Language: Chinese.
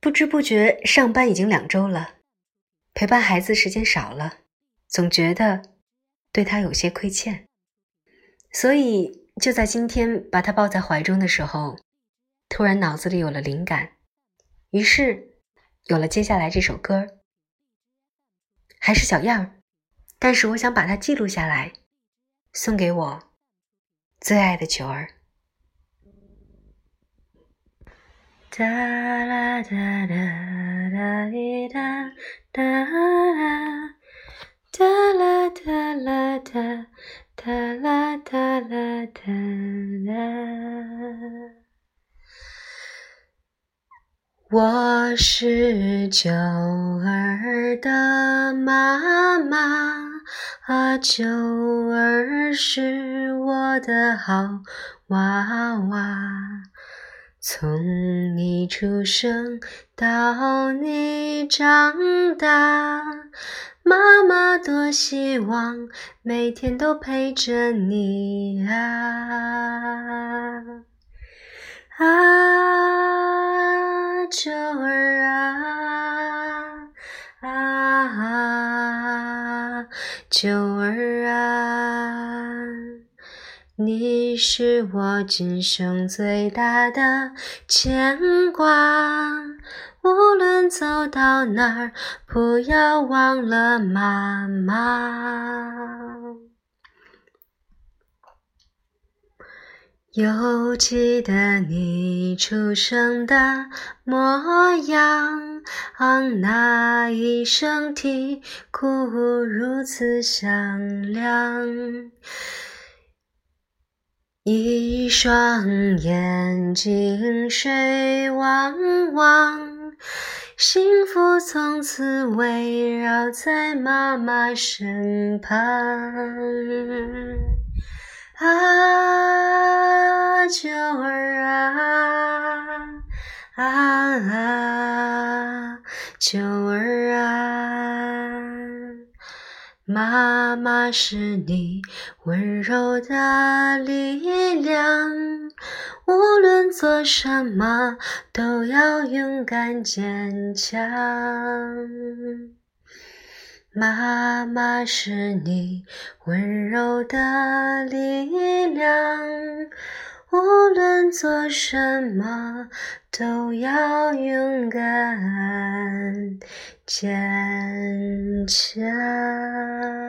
不知不觉上班已经两周了，陪伴孩子时间少了，总觉得对他有些亏欠，所以就在今天把他抱在怀中的时候，突然脑子里有了灵感，于是有了接下来这首歌。还是小样儿，但是我想把它记录下来，送给我最爱的九儿。哒啦哒啦哒哩哒哒啦，哒啦哒啦哒哒啦哒啦哒啦。我是九儿的妈妈，啊，九儿是我的好娃娃。从你出生到你长大，妈妈多希望每天都陪着你啊啊！九儿啊啊，九儿，你是我今生最大的牵挂。无论走到哪儿，不要忘了妈妈。犹记得你出生的模样，那一声啼哭如此响亮，一双眼睛水汪汪，幸福从此围绕在妈妈身旁。啊，九儿啊，啊，九儿啊，妈妈是你温柔的力量，无论做什么都要勇敢坚强。妈妈是你温柔的力量，无论做什么都要勇敢坚强。